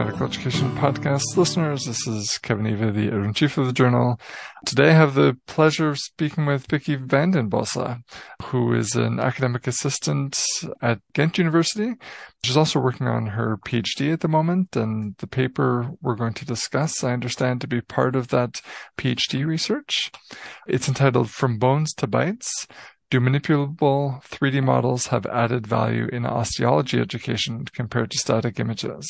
Medical Education Podcast listeners. This is Kevin Eva, the editor in chief of the journal. Today I have the pleasure of speaking with Vicky Vandenbossche, who is an academic assistant at Ghent University. She's also working on her PhD at the moment, and the paper we're going to discuss, I understand, to be part of that PhD research. It's entitled From Bones to Bytes do manipulable 3D models have added value in osteology education compared to static images?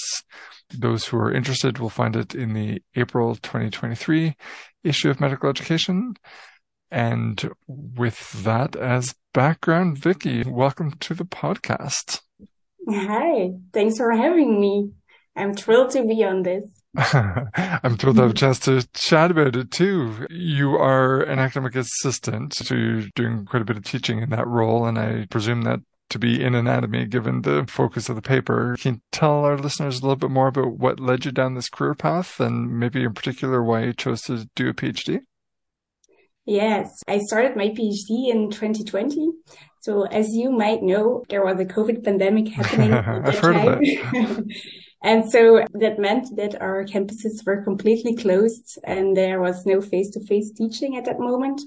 Those who are interested will find it in the April 2023 issue of Medical Education. And with that as background, Vicky, welcome to the podcast. Hi, thanks for having me. I'm thrilled to be on this. I'm thrilled to have a chance to chat about it too. You are an academic assistant, so you're doing quite a bit of teaching in that role, and I presume that to be in anatomy given the focus of the paper. Can you tell our listeners a little bit more about what led you down this career path and maybe in particular why you chose to do a PhD? Yes, I started my PhD in 2020. So as you might know, there was a COVID pandemic happening at that time. And so that meant that our campuses were completely closed and there was no face to face teaching at that moment.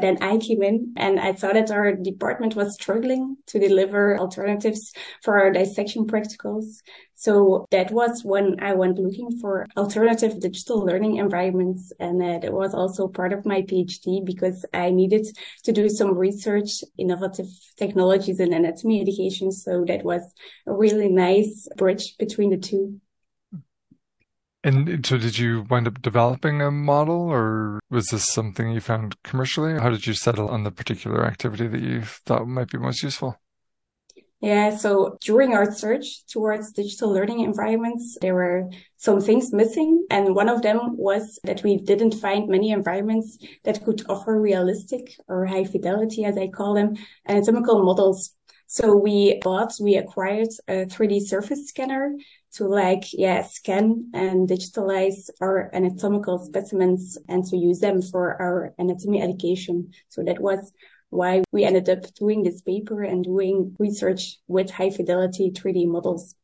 Then I came in and I saw that our department was struggling to deliver alternatives for our dissection practicals. So that was when I went looking for alternative digital learning environments. And that was also part of my PhD because I needed to do some research, innovative technologies in anatomy education. So that was a really nice bridge between the two. And so did you wind up developing a model or was this something you found commercially? How did you settle on the particular activity that you thought might be most useful? Yeah, so during our search towards digital learning environments, there were some things missing. And one of them was that we didn't find many environments that could offer realistic or high fidelity, as I call them, anatomical models. So we bought, we acquired a 3D surface scanner to like, yeah, scan and digitalize our anatomical specimens and to use them for our anatomy education. So that was why we ended up doing this paper and doing research with high fidelity 3D models.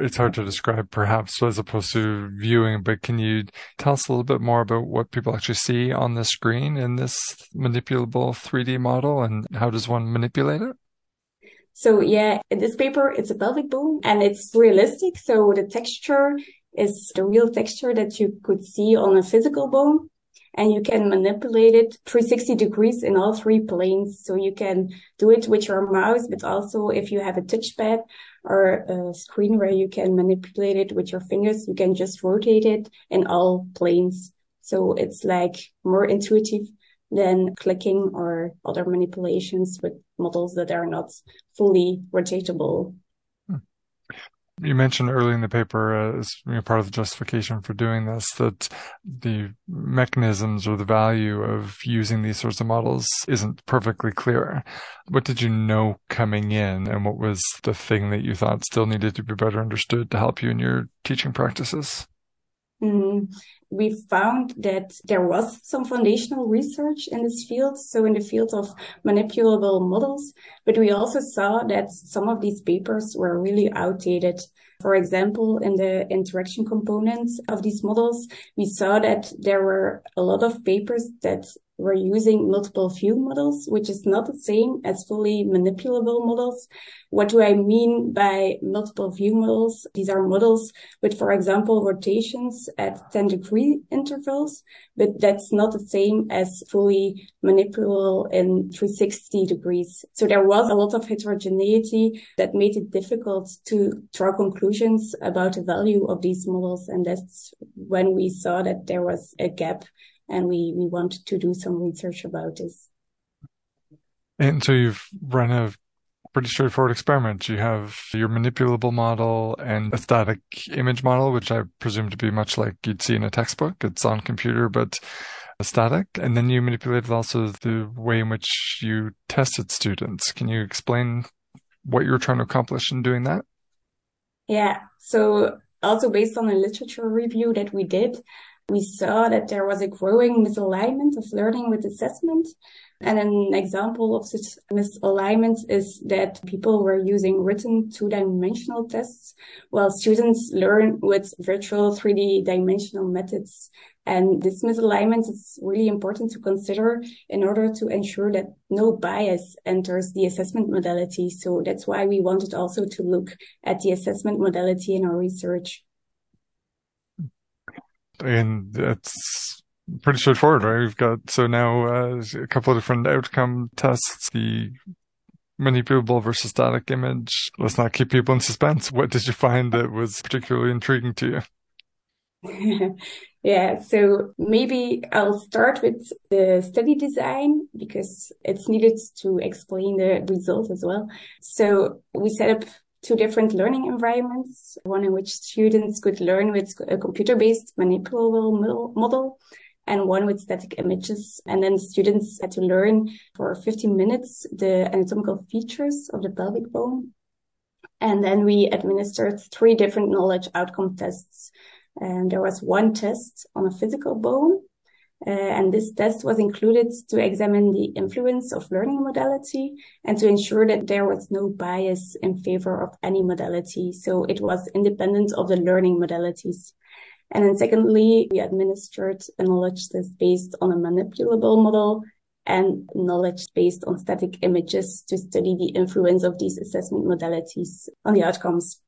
It's hard to describe perhaps as opposed to viewing, but can you tell us a little bit more about what people actually see on the screen in this manipulable 3D model and how does one manipulate it? So yeah, in this paper, it's a pelvic bone and it's realistic. So the texture is the real texture that you could see on a physical bone and you can manipulate it 360 degrees in all three planes. So you can do it with your mouse, but also if you have a touchpad or a screen where you can manipulate it with your fingers, you can just rotate it in all planes. So it's like more intuitive than clicking or other manipulations with models that are not fully rotatable. You mentioned early in the paper, uh, as you know, part of the justification for doing this, that the mechanisms or the value of using these sorts of models isn't perfectly clear. What did you know coming in, and what was the thing that you thought still needed to be better understood to help you in your teaching practices? Mm, we found that there was some foundational research in this field, so in the field of manipulable models, but we also saw that some of these papers were really outdated. For example, in the interaction components of these models, we saw that there were a lot of papers that were using multiple view models, which is not the same as fully manipulable models. What do I mean by multiple view models? These are models with, for example, rotations at 10 degree intervals, but that's not the same as fully manipulable in 360 degrees. So there was a lot of heterogeneity that made it difficult to draw conclusions about the value of these models. And that's when we saw that there was a gap and we, we wanted to do some research about this. And so you've run a pretty straightforward experiment. You have your manipulable model and a static image model, which I presume to be much like you'd see in a textbook. It's on computer, but static. And then you manipulated also the way in which you tested students. Can you explain what you were trying to accomplish in doing that? Yeah. So also based on a literature review that we did, we saw that there was a growing misalignment of learning with assessment. And an example of such misalignment is that people were using written two-dimensional tests while students learn with virtual 3D dimensional methods. And this misalignment is really important to consider in order to ensure that no bias enters the assessment modality. So that's why we wanted also to look at the assessment modality in our research. And that's pretty straightforward, right? We've got so now uh, a couple of different outcome tests. The manipulable versus static image. Let's not keep people in suspense. What did you find that was particularly intriguing to you? yeah, so maybe I'll start with the study design because it's needed to explain the result as well. So we set up two different learning environments, one in which students could learn with a computer-based manipulable model and one with static images. And then students had to learn for 15 minutes the anatomical features of the pelvic bone. And then we administered three different knowledge outcome tests. And there was one test on a physical bone. Uh, and this test was included to examine the influence of learning modality and to ensure that there was no bias in favor of any modality. So it was independent of the learning modalities. And then secondly, we administered a knowledge test based on a manipulable model and knowledge based on static images to study the influence of these assessment modalities on the outcomes.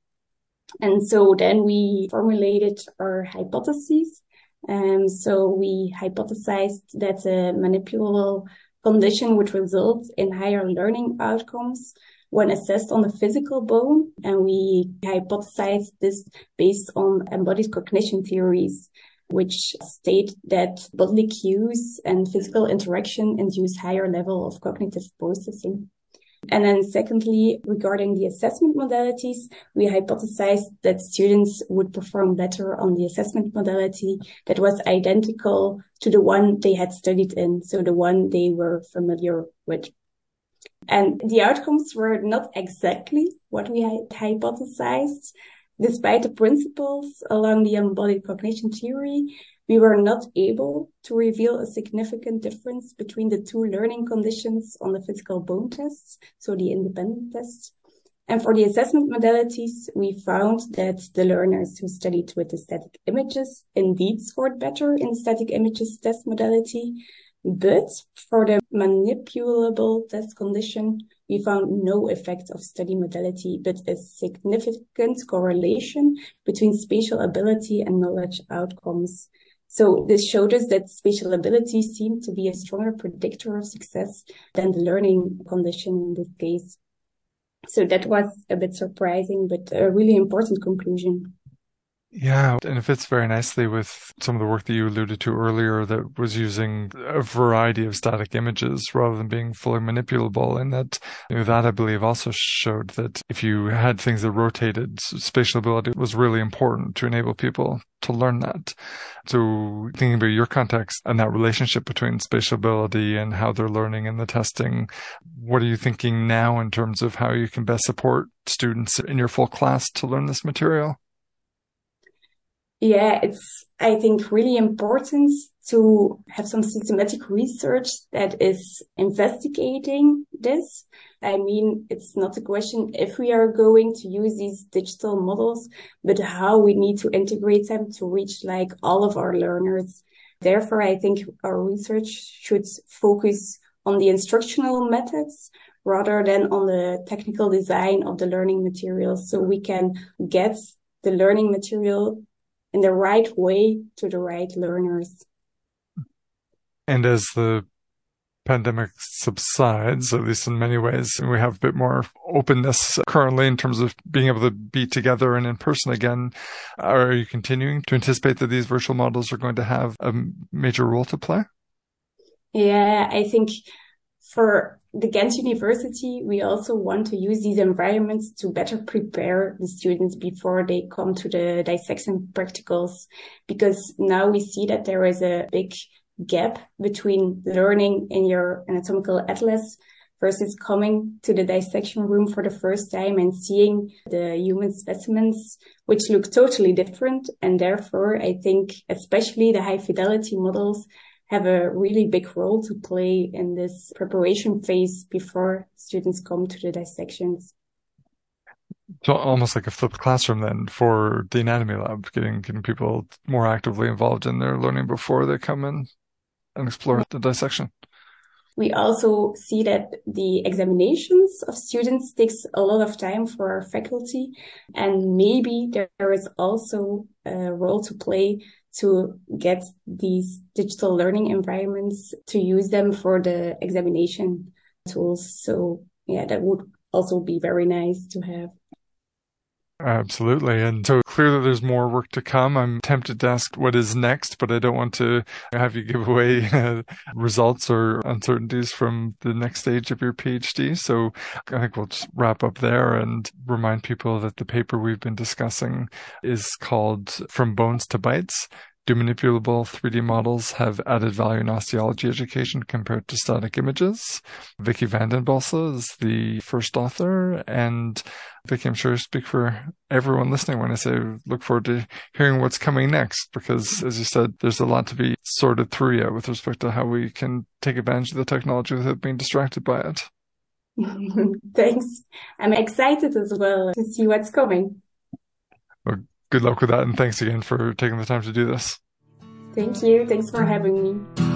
And so then we formulated our hypotheses. Um, so we hypothesized that a manipulable condition would result in higher learning outcomes when assessed on the physical bone. And we hypothesized this based on embodied cognition theories, which state that bodily cues and physical interaction induce higher level of cognitive processing. And then secondly, regarding the assessment modalities, we hypothesized that students would perform better on the assessment modality that was identical to the one they had studied in. So the one they were familiar with. And the outcomes were not exactly what we had hypothesized. Despite the principles along the embodied cognition theory, we were not able to reveal a significant difference between the two learning conditions on the physical bone tests, so the independent tests. And for the assessment modalities, we found that the learners who studied with the static images indeed scored better in static images test modality, but for the manipulable test condition, we found no effect of study modality, but a significant correlation between spatial ability and knowledge outcomes. So this showed us that spatial ability seemed to be a stronger predictor of success than the learning condition in this case. So that was a bit surprising, but a really important conclusion. Yeah, and it fits very nicely with some of the work that you alluded to earlier that was using a variety of static images rather than being fully manipulable. And that, you know, that I believe also showed that if you had things that rotated, spatial ability was really important to enable people to learn that. So thinking about your context and that relationship between spatial ability and how they're learning and the testing, what are you thinking now in terms of how you can best support students in your full class to learn this material? Yeah, it's, I think, really important to have some systematic research that is investigating this. I mean, it's not a question if we are going to use these digital models, but how we need to integrate them to reach like all of our learners. Therefore, I think our research should focus on the instructional methods rather than on the technical design of the learning materials. So we can get the learning material in the right way to the right learners. And as the pandemic subsides, at least in many ways, and we have a bit more openness currently in terms of being able to be together and in person again, are you continuing to anticipate that these virtual models are going to have a major role to play? Yeah, I think for the Ghent University, we also want to use these environments to better prepare the students before they come to the dissection practicals, because now we see that there is a big gap between learning in your anatomical atlas versus coming to the dissection room for the first time and seeing the human specimens, which look totally different. And therefore, I think especially the high fidelity models have a really big role to play in this preparation phase before students come to the dissections. So almost like a flipped classroom then for the anatomy lab, getting getting people more actively involved in their learning before they come in and explore the dissection. We also see that the examinations of students takes a lot of time for our faculty and maybe there is also a role to play to get these digital learning environments to use them for the examination tools. So yeah, that would also be very nice to have. Absolutely. And so clearly there's more work to come. I'm tempted to ask what is next, but I don't want to have you give away results or uncertainties from the next stage of your PhD. So I think we'll just wrap up there and remind people that the paper we've been discussing is called From Bones to Bytes do manipulable 3D models have added value in osteology education compared to static images? Vicky Vandenbossche is the first author, and Vicky, I'm sure I speak for everyone listening when I say look forward to hearing what's coming next, because as you said, there's a lot to be sorted through yet with respect to how we can take advantage of the technology without being distracted by it. Thanks. I'm excited as well to see what's coming. Well, good luck with that. And thanks again for taking the time to do this. Thank you. Thanks for having me.